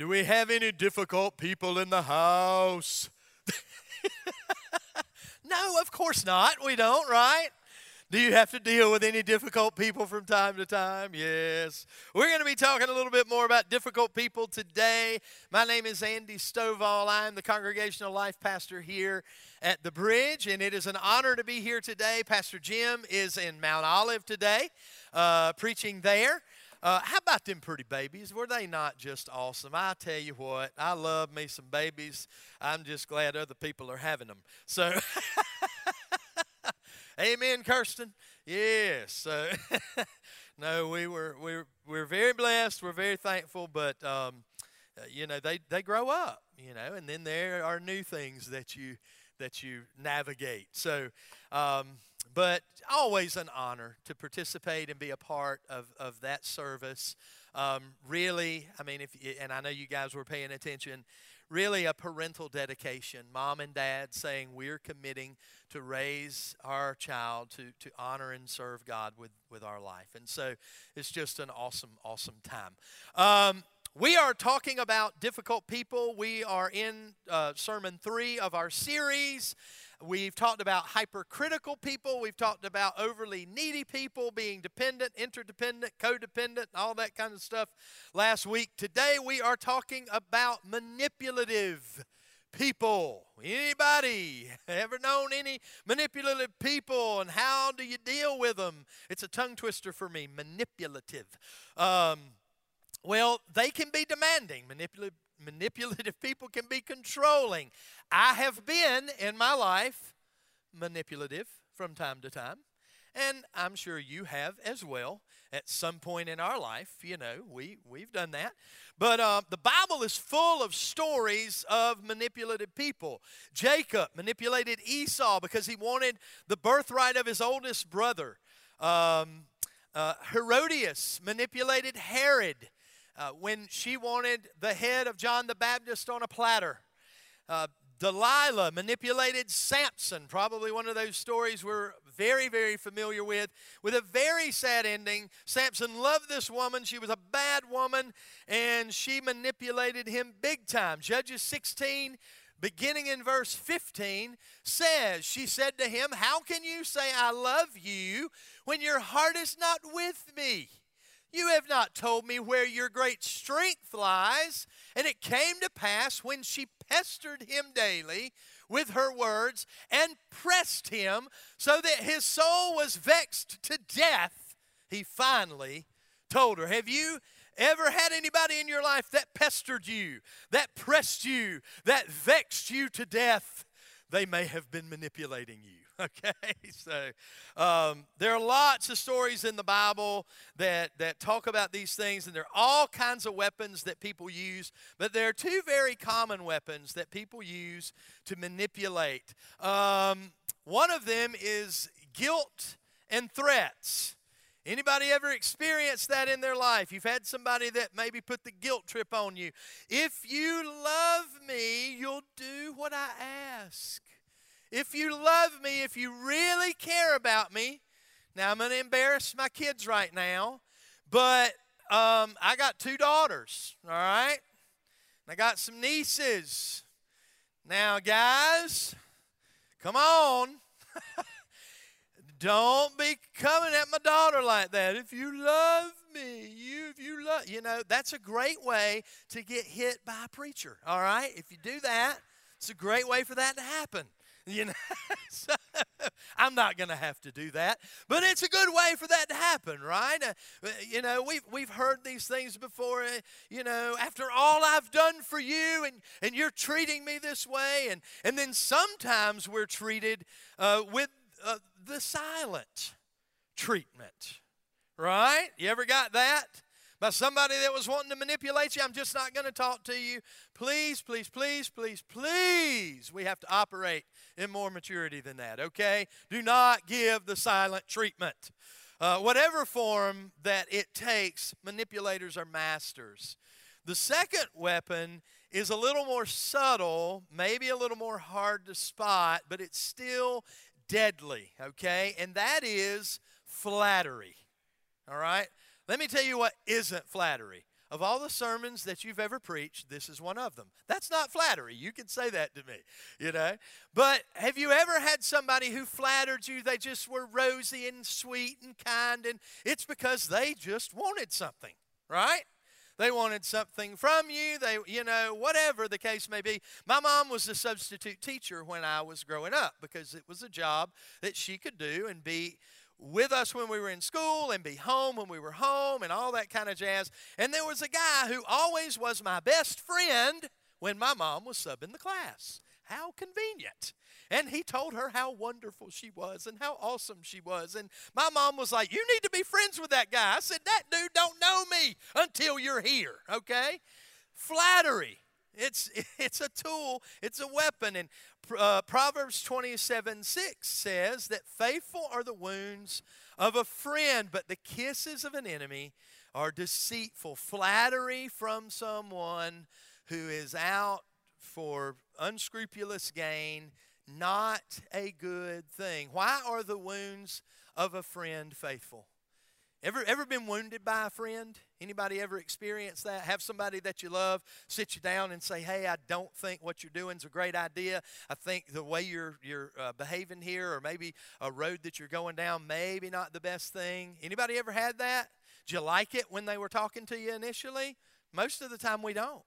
Do we have any difficult people in the house? no, of course not. We don't, right? Do you have to deal with any difficult people from time to time? Yes. We're going to be talking a little bit more about difficult people today. My name is Andy Stovall. I'm the Congregational Life Pastor here at the Bridge, and it is an honor to be here today. Pastor Jim is in Mount Olive today, uh, preaching there. Uh, how about them pretty babies? Were they not just awesome? I tell you what, I love me some babies. I'm just glad other people are having them. So. Amen, Kirsten. Yes. So No, we were we were, we are very blessed. We're very thankful, but um, uh, you know they they grow up, you know, and then there are new things that you that you navigate. So, um, but always an honor to participate and be a part of of that service. Um, really, I mean, if and I know you guys were paying attention really a parental dedication. Mom and dad saying we're committing to raise our child to, to honor and serve God with, with our life. And so it's just an awesome, awesome time. Um, we are talking about difficult people. We are in uh, sermon three of our series. We've talked about hypercritical people. We've talked about overly needy people, being dependent, interdependent, codependent, all that kind of stuff last week. Today we are talking about manipulative people. Anybody ever known any manipulative people and how do you deal with them? It's a tongue twister for me, manipulative. Um, well, they can be demanding. Manipulative people can be controlling. I have been in my life manipulative from time to time, and I'm sure you have as well at some point in our life. You know, we, we've done that. But uh, the Bible is full of stories of manipulative people. Jacob manipulated Esau because he wanted the birthright of his oldest brother. Um, uh, Herodias manipulated Herod uh, when she wanted the head of John the Baptist on a platter. Uh, Delilah manipulated Samson, probably one of those stories we're very, very familiar with, with a very sad ending. Samson loved this woman. She was a bad woman, and she manipulated him big time. Judges 16, beginning in verse 15, says, She said to him, How can you say, I love you, when your heart is not with me? You have not told me where your great strength lies. And it came to pass when she pestered him daily with her words and pressed him so that his soul was vexed to death, he finally told her, Have you ever had anybody in your life that pestered you, that pressed you, that vexed you to death? They may have been manipulating you. Okay, so um, there are lots of stories in the Bible that, that talk about these things, and there are all kinds of weapons that people use, but there are two very common weapons that people use to manipulate. Um, one of them is guilt and threats. Anybody ever experienced that in their life? You've had somebody that maybe put the guilt trip on you. If you love me, you'll do what I ask if you love me, if you really care about me, now I'm going to embarrass my kids right now, but um, I got two daughters, all right? And I got some nieces. Now, guys, come on. Don't be coming at my daughter like that. If you love me, you if you love, you know, that's a great way to get hit by a preacher. All right? If you do that, it's a great way for that to happen. You know, so, I'm not going to have to do that, but it's a good way for that to happen, right? Uh, you know, we've we've heard these things before. Uh, you know, after all I've done for you, and and you're treating me this way, and and then sometimes we're treated uh, with uh, the silent treatment, right? You ever got that? By somebody that was wanting to manipulate you. I'm just not going to talk to you. Please, please, please, please, please. We have to operate in more maturity than that, okay? Do not give the silent treatment. Uh, whatever form that it takes, manipulators are masters. The second weapon is a little more subtle, maybe a little more hard to spot, but it's still deadly, okay? And that is flattery. All right? Let me tell you what isn't flattery of all the sermons that you've ever preached, this is one of them. That's not flattery. You can say that to me, you know. But have you ever had somebody who flattered you? They just were rosy and sweet and kind, and it's because they just wanted something, right? They wanted something from you. They, you know, whatever the case may be. My mom was a substitute teacher when I was growing up because it was a job that she could do and be with us when we were in school and be home when we were home and all that kind of jazz. And there was a guy who always was my best friend when my mom was subbing the class. How convenient. And he told her how wonderful she was and how awesome she was. And my mom was like, You need to be friends with that guy. I said, That dude don't know me until you're here, okay? Flattery. It's, it's a tool, it's a weapon. And uh, Proverbs 27 6 says that faithful are the wounds of a friend, but the kisses of an enemy are deceitful. Flattery from someone who is out for unscrupulous gain, not a good thing. Why are the wounds of a friend faithful? Ever ever been wounded by a friend? Anybody ever experienced that? Have somebody that you love sit you down and say, "Hey, I don't think what you're doing is a great idea. I think the way you're you're uh, behaving here, or maybe a road that you're going down, maybe not the best thing." Anybody ever had that? Did you like it when they were talking to you initially? Most of the time, we don't.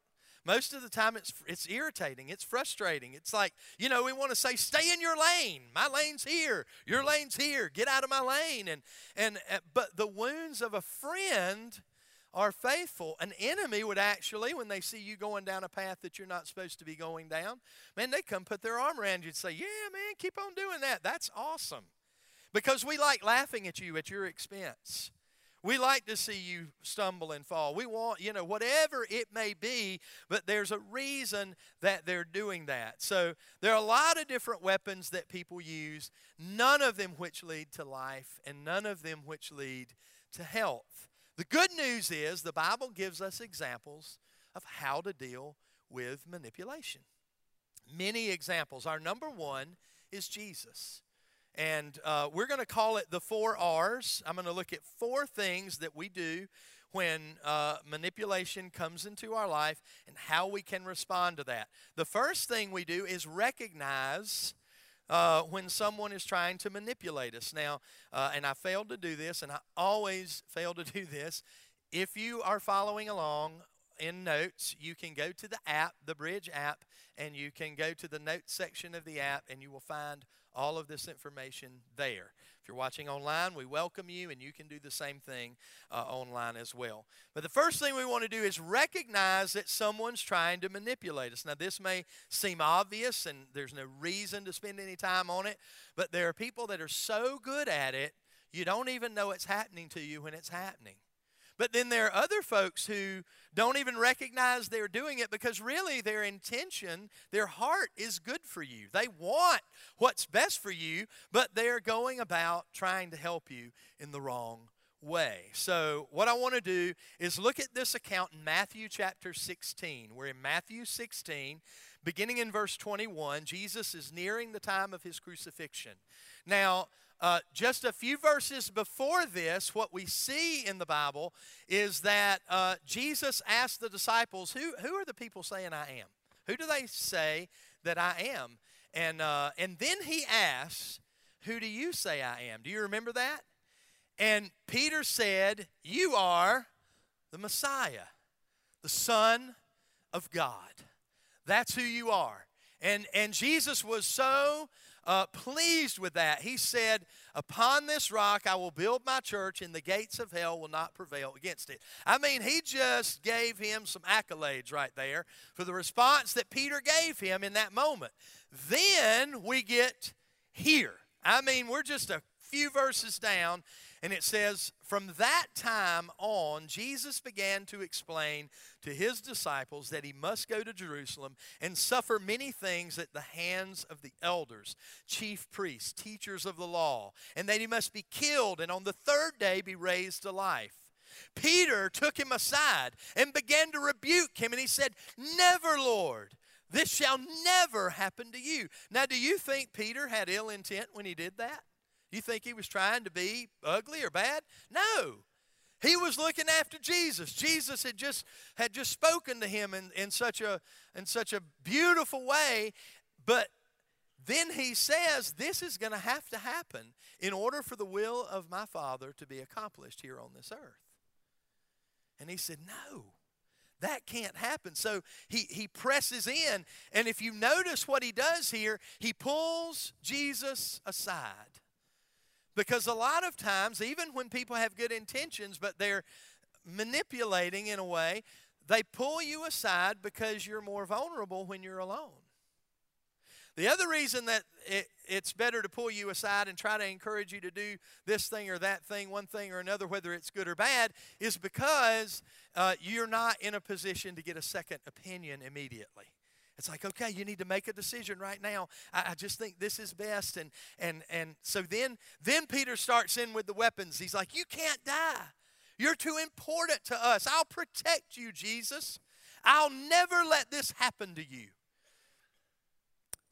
Most of the time, it's it's irritating. It's frustrating. It's like you know we want to say, "Stay in your lane. My lane's here. Your lane's here. Get out of my lane." And and uh, but the wounds of a friend are faithful. An enemy would actually, when they see you going down a path that you're not supposed to be going down, man, they come put their arm around you and say, "Yeah, man, keep on doing that. That's awesome." Because we like laughing at you at your expense. We like to see you stumble and fall. We want, you know, whatever it may be, but there's a reason that they're doing that. So there are a lot of different weapons that people use, none of them which lead to life, and none of them which lead to health. The good news is the Bible gives us examples of how to deal with manipulation. Many examples. Our number one is Jesus. And uh, we're going to call it the four R's. I'm going to look at four things that we do when uh, manipulation comes into our life and how we can respond to that. The first thing we do is recognize uh, when someone is trying to manipulate us. Now, uh, and I failed to do this, and I always fail to do this. If you are following along in notes, you can go to the app, the Bridge app, and you can go to the notes section of the app, and you will find all of this information there. If you're watching online, we welcome you, and you can do the same thing uh, online as well. But the first thing we want to do is recognize that someone's trying to manipulate us. Now, this may seem obvious, and there's no reason to spend any time on it, but there are people that are so good at it, you don't even know it's happening to you when it's happening. But then there are other folks who don't even recognize they're doing it because really their intention, their heart is good for you. They want what's best for you, but they're going about trying to help you in the wrong way. So, what I want to do is look at this account in Matthew chapter 16. We're in Matthew 16, beginning in verse 21. Jesus is nearing the time of his crucifixion. Now, uh, just a few verses before this, what we see in the Bible is that uh, Jesus asked the disciples, who, who are the people saying I am? Who do they say that I am? And, uh, and then he asks, Who do you say I am? Do you remember that? And Peter said, You are the Messiah, the Son of God. That's who you are. And, and Jesus was so uh, pleased with that. He said, Upon this rock I will build my church, and the gates of hell will not prevail against it. I mean, he just gave him some accolades right there for the response that Peter gave him in that moment. Then we get here. I mean, we're just a few verses down, and it says, From that time on, Jesus began to explain to his disciples that he must go to Jerusalem and suffer many things at the hands of the elders, chief priests, teachers of the law, and that he must be killed and on the third day be raised to life. Peter took him aside and began to rebuke him, and he said, Never, Lord. This shall never happen to you. Now, do you think Peter had ill intent when he did that? You think he was trying to be ugly or bad? No. He was looking after Jesus. Jesus had just had just spoken to him in, in such a in such a beautiful way, but then he says this is going to have to happen in order for the will of my Father to be accomplished here on this earth. And he said, No, that can't happen. So he, he presses in. And if you notice what he does here, he pulls Jesus aside. Because a lot of times, even when people have good intentions, but they're manipulating in a way, they pull you aside because you're more vulnerable when you're alone. The other reason that it, it's better to pull you aside and try to encourage you to do this thing or that thing, one thing or another, whether it's good or bad, is because uh, you're not in a position to get a second opinion immediately. It's like, okay, you need to make a decision right now. I, I, just think this is best. And and and so then then Peter starts in with the weapons. He's like, You can't die. You're too important to us. I'll protect you, Jesus. I'll never let this happen to you.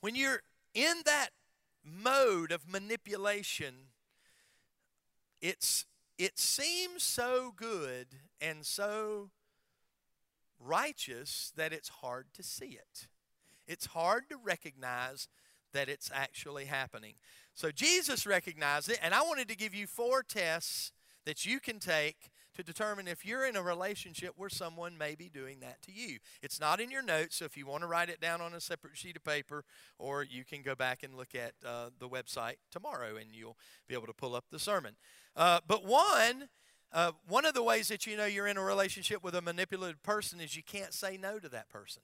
When you're in that mode of manipulation, it's it seems so good and so righteous that it's hard to see it. It's hard to recognize that it's actually happening. So Jesus recognized it, and I wanted to give you four tests that you can take to determine if you're in a relationship where someone may be doing that to you. It's not in your notes, so if you want to write it down on a separate sheet of paper, or you can go back and look at uh, the website tomorrow and you'll be able to pull up the sermon. Uh, but one, uh, one of the ways that you know you're in a relationship with a manipulative person is you can't say no to that person.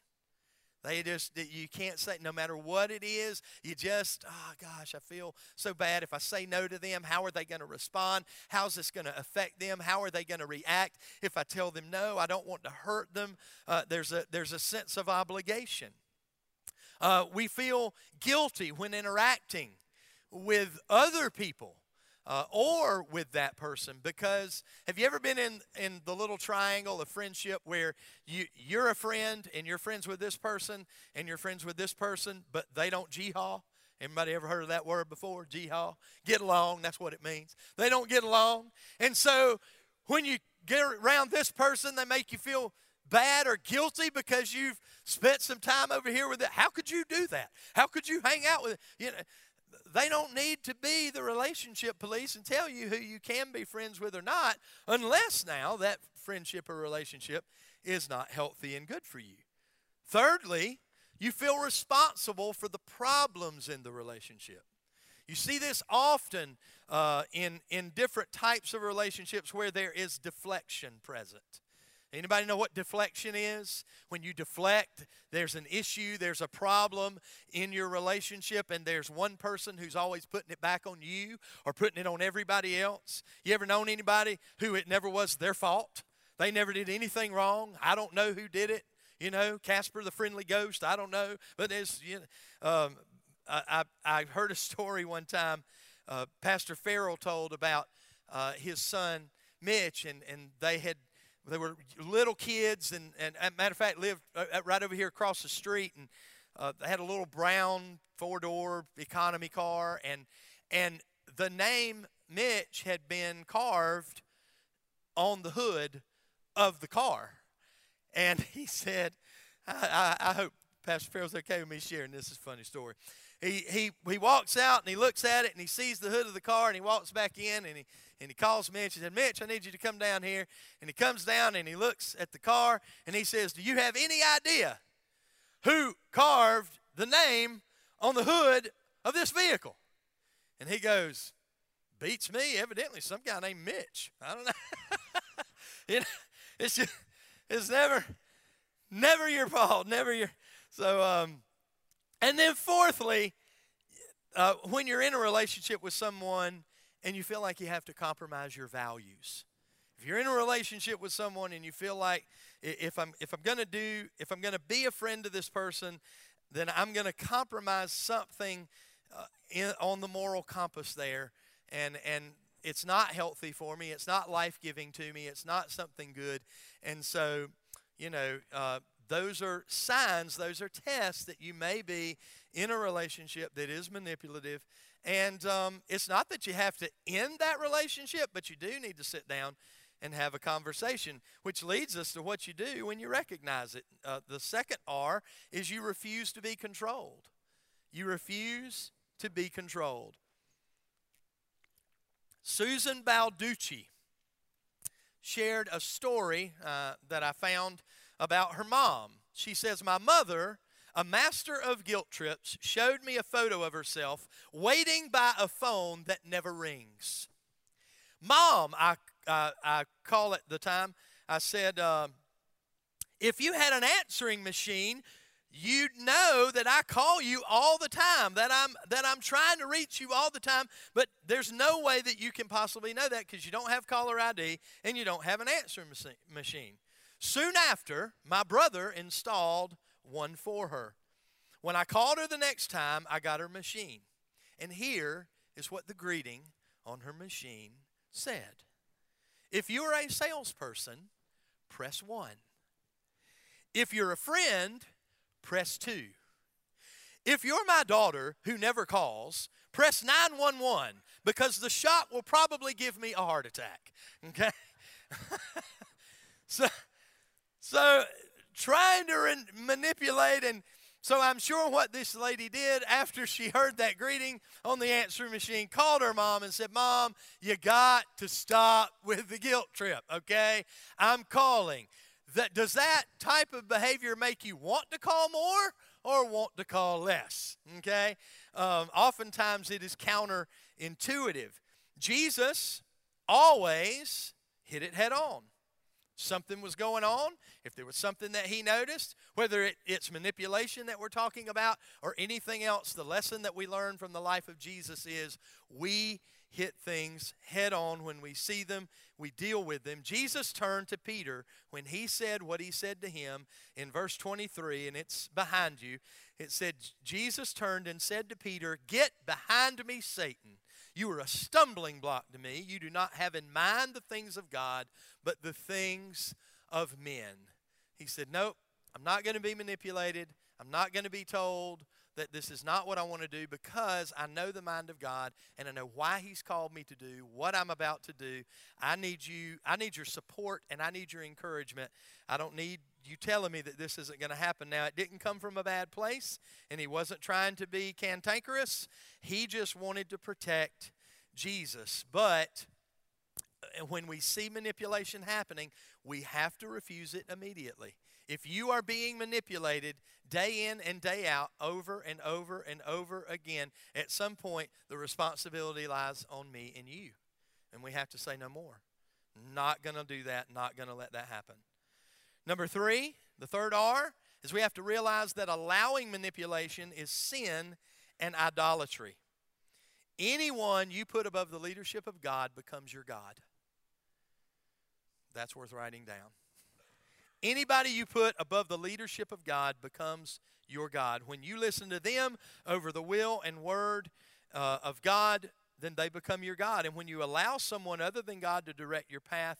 They just, you can't say, no matter what it is, you just, oh gosh, I feel so bad. If I say no to them, how are they going to respond? How's this going to affect them? How are they going to react? If I tell them no, I don't want to hurt them. Uh, there's, a, there's a sense of obligation. Uh, we feel guilty when interacting with other people uh, or with that person because have you ever been in, in the little triangle of friendship where you, you're a friend and you're friends with this person and you're friends with this person but they don't gee-haw anybody ever heard of that word before? Gee-haw get along that's what it means. They don't get along. And so when you get around this person they make you feel bad or guilty because you've spent some time over here with it. How could you do that? How could you hang out with it? You know they don't need to be the relationship police and tell you who you can be friends with or not, unless now that friendship or relationship is not healthy and good for you. Thirdly, you feel responsible for the problems in the relationship. You see this often uh, in, in different types of relationships where there is deflection present. Anybody know what deflection is? When you deflect, there's an issue, there's a problem in your relationship, and there's one person who's always putting it back on you or putting it on everybody else. You ever known anybody who it never was their fault? They never did anything wrong. I don't know who did it. You know, Casper the friendly ghost. I don't know, but there's you know, um, I, I, I heard a story one time. Uh, Pastor Farrell told about uh, his son Mitch, and and they had they were little kids, and, and matter of fact, lived uh, uh, right over here across the street, and uh, they had a little brown four door economy car, and and the name Mitch had been carved on the hood of the car, and he said, I, I, I hope Pastor Farrell's okay with me sharing this. is a funny story. He, he, he walks out and he looks at it and he sees the hood of the car and he walks back in and he and he calls Mitch. He said, Mitch, I need you to come down here. And he comes down and he looks at the car and he says, Do you have any idea who carved the name on the hood of this vehicle? And he goes, Beats me. Evidently, some guy named Mitch. I don't know it's just, it's never, never your fault. Never your. So, um, and then fourthly, uh, when you're in a relationship with someone and you feel like you have to compromise your values. If you're in a relationship with someone and you feel like if I'm if I'm going to do if I'm going to be a friend to this person, then I'm going to compromise something uh, in, on the moral compass there and and it's not healthy for me. It's not life-giving to me. It's not something good. And so, you know, uh, those are signs, those are tests that you may be in a relationship that is manipulative and um, it's not that you have to end that relationship, but you do need to sit down and have a conversation, which leads us to what you do when you recognize it. Uh, the second R is you refuse to be controlled. You refuse to be controlled. Susan Balducci shared a story uh, that I found about her mom. She says, My mother, a master of guilt trips, showed me a photo of herself waiting by a phone that never rings. Mom, I, uh, I call it the time, I said, uh, if you had an answering machine, you'd know that I call you all the time, that I'm that I'm trying to reach you all the time, but there's no way that you can possibly know that because you don't have caller ID and you don't have an answering machine. Soon after, my brother installed one for her. When I called her the next time, I got her machine. And here is what the greeting on her machine said. If you're a salesperson, press 1. If you're a friend, press 2. If you're my daughter who never calls, press 911 because the shot will probably give me a heart attack. Okay? so, so trying to re- manipulate and so I'm sure what this lady did after she heard that greeting on the answering machine, called her mom and said, Mom, you got to stop with the guilt trip, okay? I'm calling. That, does that type of behavior make you want to call more or want to call less? Okay? Um, oftentimes it is counterintuitive. Jesus always hit it head on. Something was going on, if there was something that he noticed, whether it, it's manipulation that we're talking about or anything else, the lesson that we learn from the life of Jesus is we hit things head on when we see them, we deal with them. Jesus turned to Peter when he said what he said to him in verse 23, and it's behind you. It said, Jesus turned and said to Peter, Get behind me, Satan. You are a stumbling block to me. You do not have in mind the things of God, but the things of men. He said, Nope, I'm not going to be manipulated. I'm not going to be told that this is not what I want to do because I know the mind of God and I know why He's called me to do what I'm about to do. I need you, I need your support and I need your encouragement. I don't need you telling me that this isn't going to happen. Now, it didn't come from a bad place and He wasn't trying to be cantankerous, He just wanted to protect Jesus. But uh, when we see manipulation happening, we have to refuse it immediately. If you are being manipulated day in and day out, over and over and over again, at some point the responsibility lies on me and you. And we have to say no more. Not going to do that, not going to let that happen. Number three, the third R, is we have to realize that allowing manipulation is sin and idolatry. Anyone you put above the leadership of God becomes your God. That's worth writing down. Anybody you put above the leadership of God becomes your God. When you listen to them over the will and word uh, of God, then they become your God. And when you allow someone other than God to direct your path,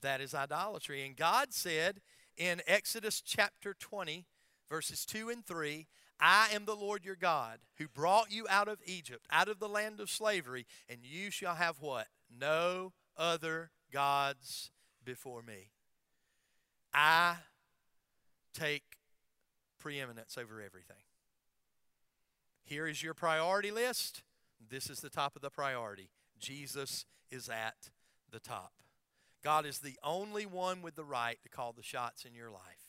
that is idolatry. And God said in Exodus chapter 20, verses 2 and 3, I am the Lord your God who brought you out of Egypt, out of the land of slavery, and you shall have what? No other gods before me. I take preeminence over everything. Here is your priority list. This is the top of the priority. Jesus is at the top. God is the only one with the right to call the shots in your life.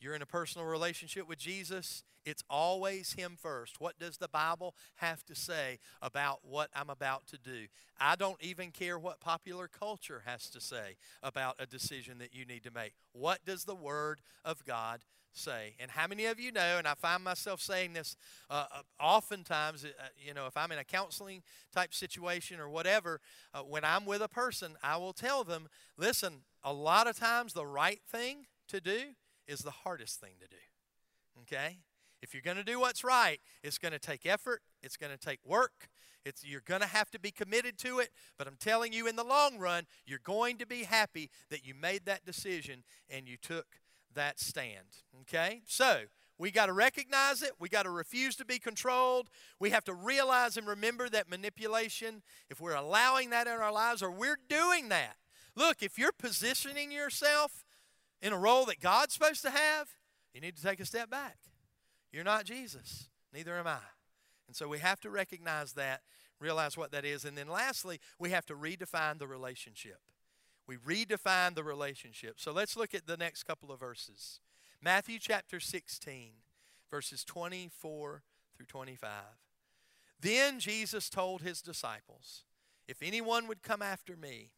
You're in a personal relationship with Jesus, it's always Him first. What does the Bible have to say about what I'm about to do? I don't even care what popular culture has to say about a decision that you need to make. What does the Word of God say? And how many of you know, and I find myself saying this uh, uh oftentimes, uh, you know, if I'm in a counseling type situation or whatever, uh, when I'm with a person, I will tell them, listen, a lot of times the right thing to do is the hardest thing to do. Okay? If you're going to do what's right, it's going to take effort, it's going to take work, it's, you're going to have to be committed to it. But I'm telling you, in the long run, you're going to be happy that you made that decision and you took that stand. Okay? So, we got to recognize it. We got to refuse to be controlled. We have to realize and remember that manipulation, if we're allowing that in our lives or we're doing that, Look, if you're positioning yourself in a role that God's supposed to have, you need to take a step back. You're not Jesus, neither am I. And so we have to recognize that, realize what that is. And then lastly, we have to redefine the relationship. We redefine the relationship. So let's look at the next couple of verses. Matthew chapter 16, verses 24 through 25. Then Jesus told his disciples, If anyone would come after me,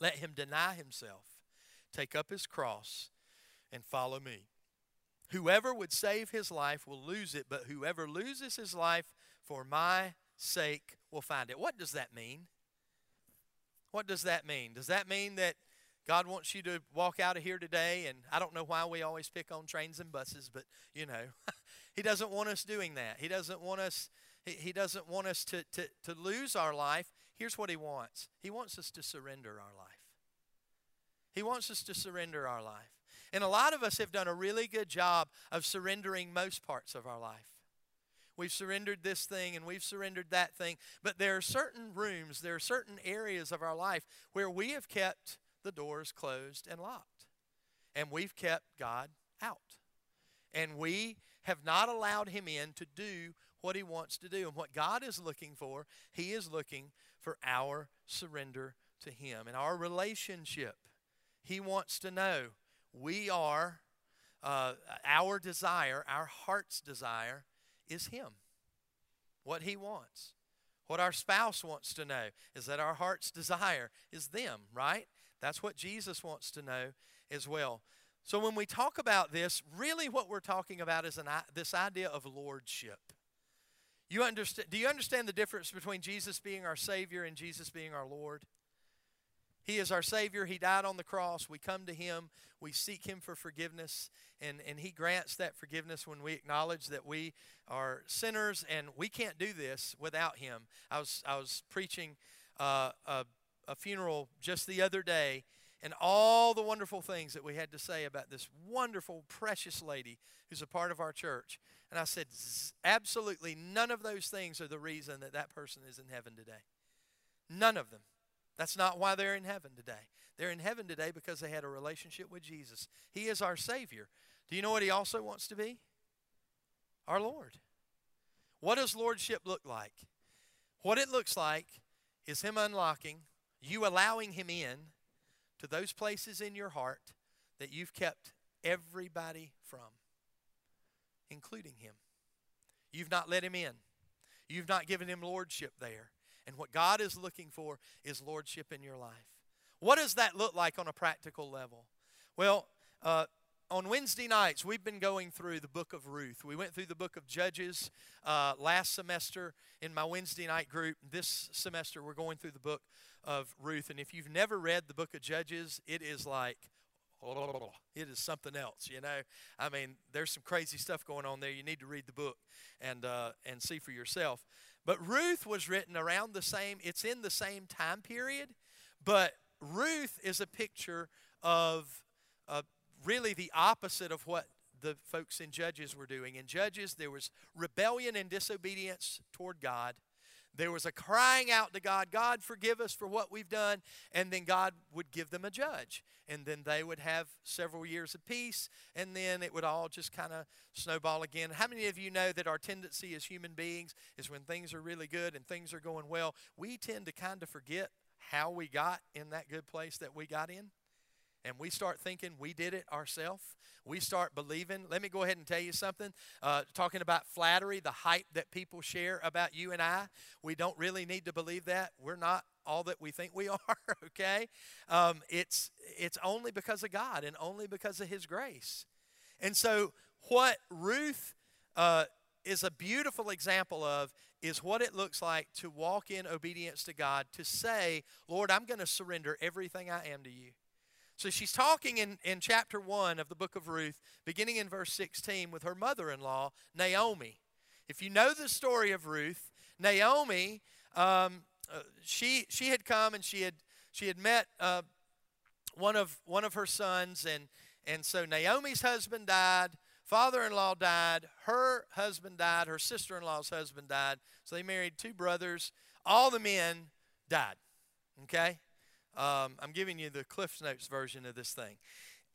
let him deny himself, take up his cross, and follow me. Whoever would save his life will lose it, but whoever loses his life for my sake will find it. What does that mean? What does that mean? Does that mean that God wants you to walk out of here today? And I don't know why we always pick on trains and buses, but you know, He doesn't want us doing that. He doesn't want us. He, doesn't want us to, to, to lose our life. Here's what He wants He wants us to surrender our life. He wants us to surrender our life. And a lot of us have done a really good job of surrendering most parts of our life. We've surrendered this thing and we've surrendered that thing. But there are certain rooms, there are certain areas of our life where we have kept the doors closed and locked. And we've kept God out. And we have not allowed Him in to do what He wants to do. And what God is looking for, He is looking for our surrender to Him and our relationship. He wants to know we are, uh, our desire, our heart's desire is Him. What He wants. What our spouse wants to know is that our heart's desire is them, right? That's what Jesus wants to know as well. So when we talk about this, really what we're talking about is an, this idea of lordship. You understand, do you understand the difference between Jesus being our Savior and Jesus being our Lord? He is our Savior. He died on the cross. We come to Him. We seek Him for forgiveness. And, and He grants that forgiveness when we acknowledge that we are sinners and we can't do this without Him. I was, I was preaching uh, a, a funeral just the other day, and all the wonderful things that we had to say about this wonderful, precious lady who's a part of our church. And I said, absolutely none of those things are the reason that that person is in heaven today. None of them. That's not why they're in heaven today. They're in heaven today because they had a relationship with Jesus. He is our Savior. Do you know what He also wants to be? Our Lord. What does Lordship look like? What it looks like is Him unlocking, you allowing Him in to those places in your heart that you've kept everybody from, including Him. You've not let Him in, you've not given Him Lordship there. And what God is looking for is lordship in your life. What does that look like on a practical level? Well, uh, on Wednesday nights, we've been going through the book of Ruth. We went through the book of Judges uh, last semester in my Wednesday night group. This semester, we're going through the book of Ruth. And if you've never read the book of Judges, it is like, oh, it is something else, you know. I mean, there's some crazy stuff going on there. You need to read the book and, uh, and see for yourself. But Ruth was written around the same, it's in the same time period, but Ruth is a picture of uh, really the opposite of what the folks in Judges were doing. In Judges, there was rebellion and disobedience toward God. There was a crying out to God, God, forgive us for what we've done. And then God would give them a judge. And then they would have several years of peace. And then it would all just kind of snowball again. How many of you know that our tendency as human beings is when things are really good and things are going well, we tend to kind of forget how we got in that good place that we got in? And we start thinking we did it ourselves, we start believing. Let me go ahead and tell you something. Uh, talking about flattery, the hype that people share about you and I, we don't really need to believe that. We're not all that we think we are. Okay, um, it's it's only because of God and only because of His grace. And so, what Ruth uh, is a beautiful example of is what it looks like to walk in obedience to God, to say, Lord, I'm going to surrender everything I am to you. So she's talking in, in chapter 1 of the book of Ruth, beginning in verse 16, with her mother in law, Naomi. If you know the story of Ruth, Naomi, um, uh, she, she had come and she had, she had met uh, one, of, one of her sons, and, and so Naomi's husband died, father in law died, her husband died, her sister in law's husband died. So they married two brothers. All the men died. Okay? Um, I'm giving you the Cliff Notes version of this thing.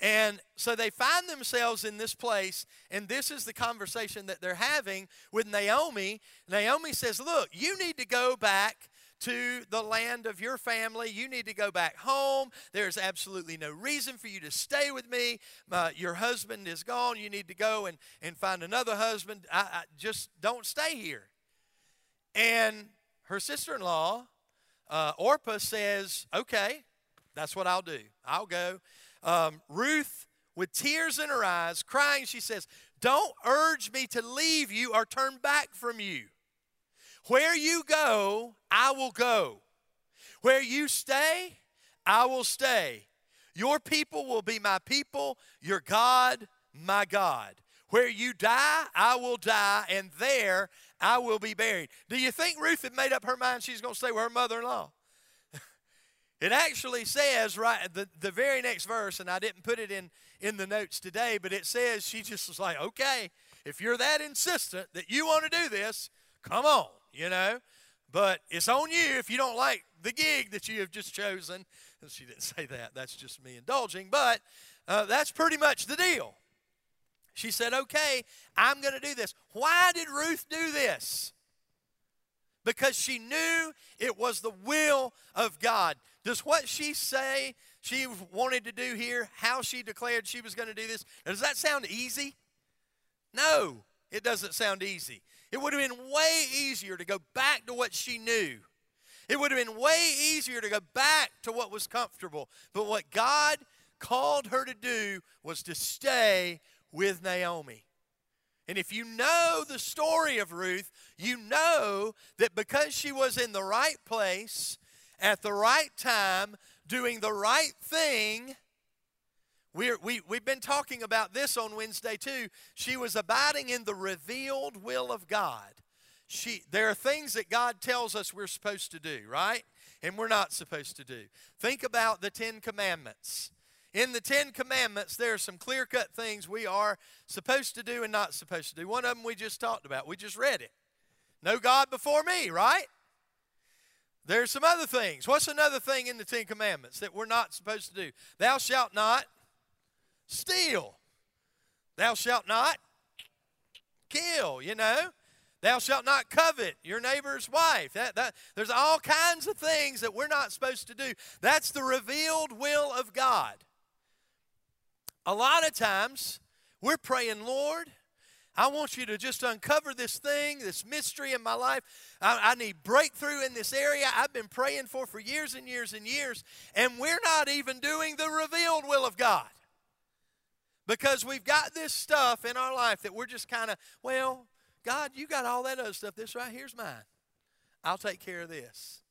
And so they find themselves in this place, and this is the conversation that they're having with Naomi. Naomi says, Look, you need to go back to the land of your family. You need to go back home. There's absolutely no reason for you to stay with me. Uh, your husband is gone. You need to go and, and find another husband. I, I just don't stay here. And her sister in law, uh, Orpah, says, Okay, that's what I'll do. I'll go. Um, Ruth, with tears in her eyes, crying, she says, Don't urge me to leave you or turn back from you. Where you go, I will go. Where you stay, I will stay. Your people will be my people, your God, my God. Where you die, I will die, and there I will be buried. Do you think Ruth had made up her mind she's going to stay with her mother in law? it actually says, right, the, the very next verse, and I didn't put it in, in the notes today, but it says she just was like, okay, if you're that insistent that you want to do this, come on you know. But it's on you if you don't like the gig that you have just chosen. She didn't say that. That's just me indulging. But uh, that's pretty much the deal. She said, okay, I'm going to do this. Why did Ruth do this? Because she knew it was the will of God. Does what she say she wanted to do here, how she declared she was going to do this, does that sound easy? No, it doesn't sound easy. It would have been way easier to go back to what she knew. It would have been way easier to go back to what was comfortable. But what God called her to do was to stay with Naomi. And if you know the story of Ruth, you know that because she was in the right place at the right time, doing the right thing, we're, we, we've been talking about this on Wednesday too. She was abiding in the revealed will of God. She, there are things that God tells us we're supposed to do, right? And we're not supposed to do. Think about the Ten Commandments. In the Ten Commandments, there are some clear cut things we are supposed to do and not supposed to do. One of them we just talked about, we just read it. No God before me, right? There's some other things. What's another thing in the Ten Commandments that we're not supposed to do? Thou shalt not steal. Thou shalt not kill, you know. Thou shalt not covet your neighbor's wife. That, that, there's all kinds of things that we're not supposed to do. That's the revealed will of God. A lot of times, we're praying, Lord, I want you to just uncover this thing, this mystery in my life. I, I, need breakthrough in this area I've been praying for for years and years and years, and we're not even doing the revealed will of God. Because we've got this stuff in our life that we're just kind of, well, God, you got all that other stuff. This right here's mine. I'll take care of this.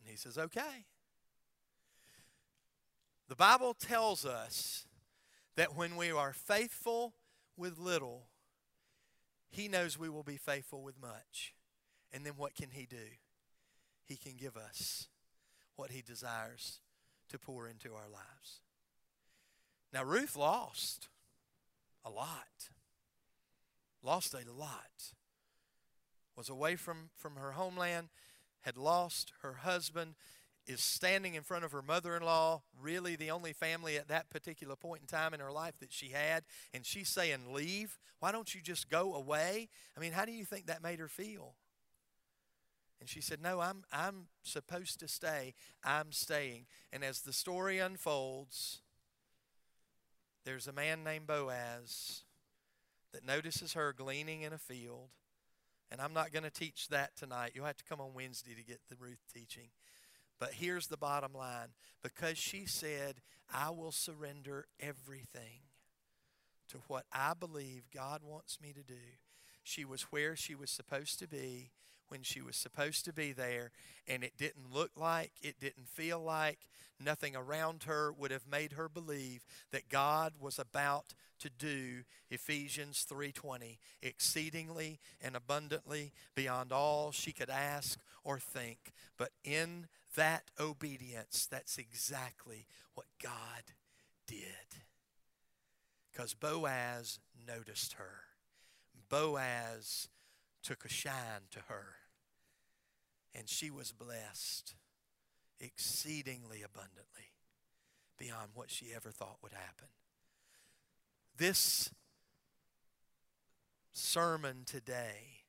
And he says, okay. The Bible tells us that when we are faithful with little, he knows we will be faithful with much. And then what can he do? He can give us what he desires to pour into our lives. Now, Ruth lost a lot. Lost a lot. Was away from, from her homeland, had lost her husband, is standing in front of her mother in law, really the only family at that particular point in time in her life that she had, and she's saying, Leave. Why don't you just go away? I mean, how do you think that made her feel? And she said, No, I'm, I'm supposed to stay. I'm staying. And as the story unfolds, there's a man named Boaz that notices her gleaning in a field. And I'm not going to teach that tonight. You'll have to come on Wednesday to get the Ruth teaching. But here's the bottom line because she said, I will surrender everything to what I believe God wants me to do. She was where she was supposed to be when she was supposed to be there, and it didn't look like, it didn't feel like, nothing around her would have made her believe that God was about to do Ephesians 3:20 exceedingly and abundantly beyond all she could ask or think but in that obedience that's exactly what God did cuz Boaz noticed her Boaz took a shine to her and she was blessed exceedingly abundantly beyond what she ever thought would happen. This sermon today,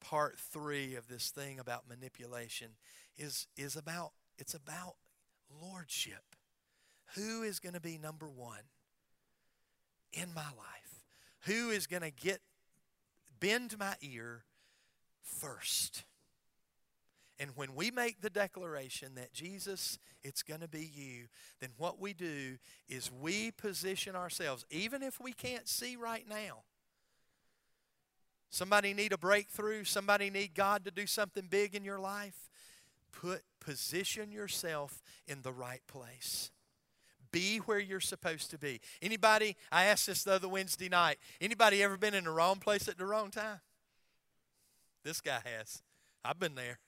part three of this thing about manipulation, is, is about it's about lordship. Who is going to be number one in my life? Who is going to get bend my ear first? And when we make the declaration that Jesus, it's going to be you, then what we do is we position ourselves, even if we can't see right now. Somebody need a breakthrough, somebody need God to do something big in your life. Put position yourself in the right place. Be where you're supposed to be. Anybody, I asked this the other Wednesday night, anybody ever been in the wrong place at the wrong time? This guy has. I've been there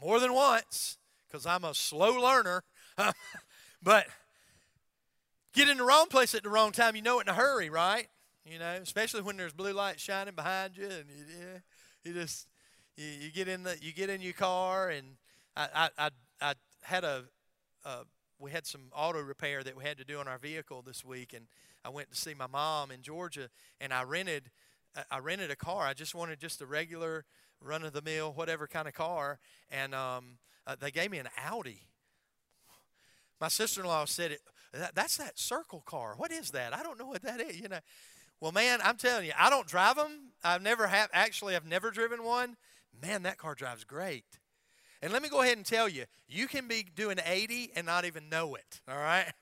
more than once because I'm a slow learner. but get in the wrong place at the wrong time, you know it in a hurry, right? You know, especially when there's blue light shining behind you, and you, you just you, you, get in the you get in your car, and I I I, had a, a we had some auto repair that we had to do on our vehicle this week, and I went to see my mom in Georgia, and I rented I rented a car. I just wanted just a regular run of the mill, whatever kind of car, and um, uh, they gave me an Audi. My sister in law said, it, that, That's that circle car. What is that? I don't know what that is. You know, well, man, I'm telling you, I don't drive them. I've never have actually. I've never driven one. Man, that car drives great. And let me go ahead and tell you, you can be doing 80 and not even know it. All right.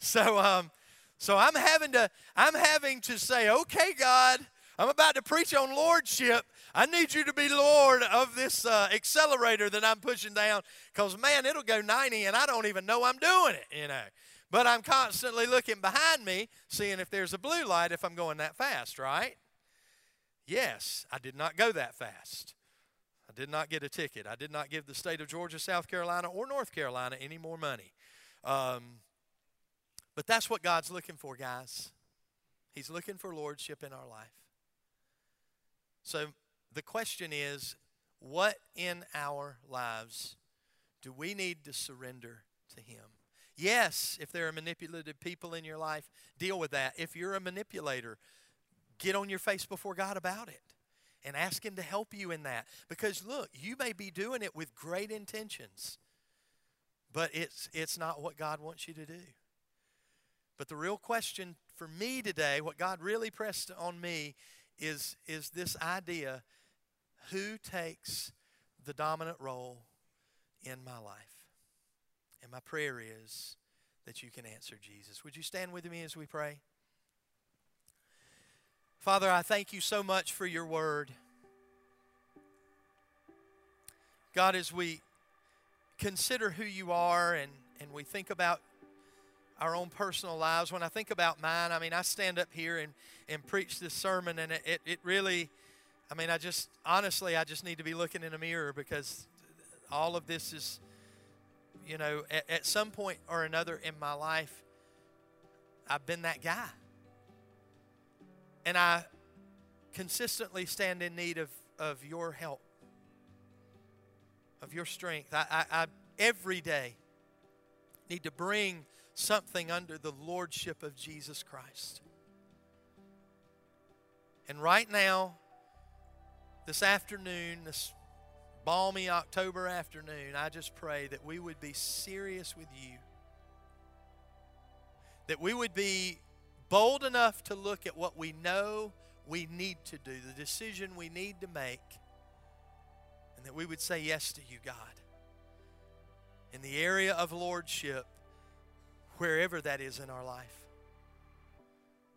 So, um, so I'm having to, I'm having to say, okay, God, I'm about to preach on lordship. I need you to be Lord of this uh, accelerator that I'm pushing down because, man, it'll go 90 and I don't even know I'm doing it, you know. But I'm constantly looking behind me, seeing if there's a blue light if I'm going that fast, right? Yes, I did not go that fast. Did not get a ticket. I did not give the state of Georgia, South Carolina, or North Carolina any more money. Um, but that's what God's looking for, guys. He's looking for lordship in our life. So the question is what in our lives do we need to surrender to Him? Yes, if there are manipulative people in your life, deal with that. If you're a manipulator, get on your face before God about it and ask Him to help you in that. Because look, you may be doing it with great intentions, but it's, it's not what God wants you to do. But the real question for me today, what God really pressed on me, is, is this idea who takes the dominant role in my life? And my prayer is that you can answer Jesus. Would you stand with me as we pray? Father, I thank you so much for your word. God, as we consider who you are and, and we think about our own personal lives, when I think about mine, I mean, I stand up here and, and preach this sermon, and it, it, it really, I mean, I just, honestly, I just need to be looking in a mirror because all of this is, you know, at, at some point or another in my life, I've been that guy. And I consistently stand in need of, of your help, of your strength. I, I, I every day need to bring something under the lordship of Jesus Christ. And right now, this afternoon, this balmy October afternoon, I just pray that we would be serious with you. That we would be bold enough to look at what we know we need to do, the decision we need to make, and that we would say yes to you, God. In the area of lordship, wherever that is in our life.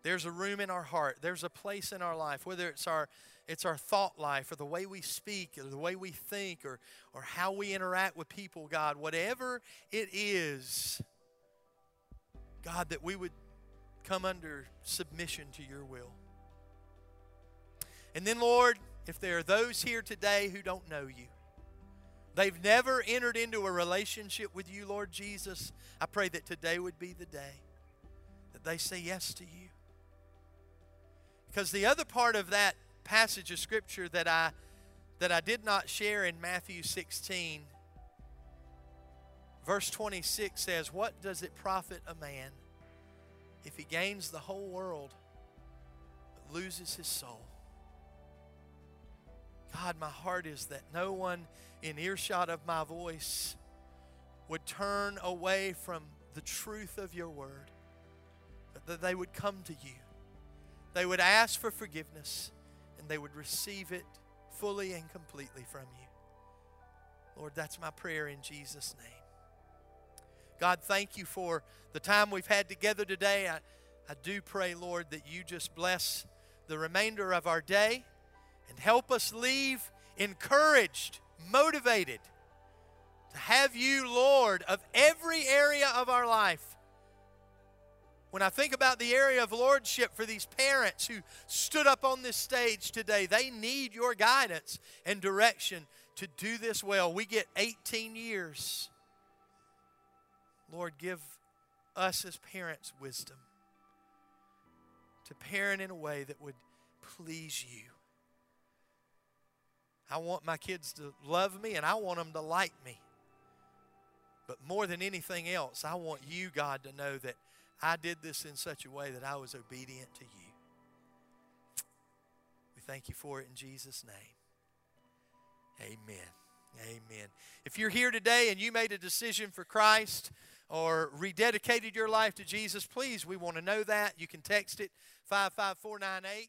There's a room in our heart. There's a place in our life, whether it's our it's our thought life or the way we speak or the way we think or, or how we interact with people, God, whatever it is, God, that we would come under submission to your will. And then, Lord, if there are those here today who don't know you, they've never entered into a relationship with you, Lord Jesus, I pray that today would be the day that they say yes to you. Because the other part of that passage of scripture that I that I did not share in Matthew 16 Verse 26 says, What does it profit a man if he gains the whole world but loses his soul? God, my heart is that no one in earshot of my voice would turn away from the truth of your word, but that they would come to you. They would ask for forgiveness and they would receive it fully and completely from you. Lord, that's my prayer in Jesus' name. God, thank you for the time we've had together today. I, I do pray, Lord, that you just bless the remainder of our day and help us leave encouraged, motivated to have you, Lord, of every area of our life. When I think about the area of lordship for these parents who stood up on this stage today, they need your guidance and direction to do this well. We get 18 years. Lord, give us as parents wisdom to parent in a way that would please you. I want my kids to love me and I want them to like me. But more than anything else, I want you, God, to know that I did this in such a way that I was obedient to you. We thank you for it in Jesus' name. Amen. Amen. If you're here today and you made a decision for Christ or rededicated your life to Jesus, please, we want to know that. You can text it 55498.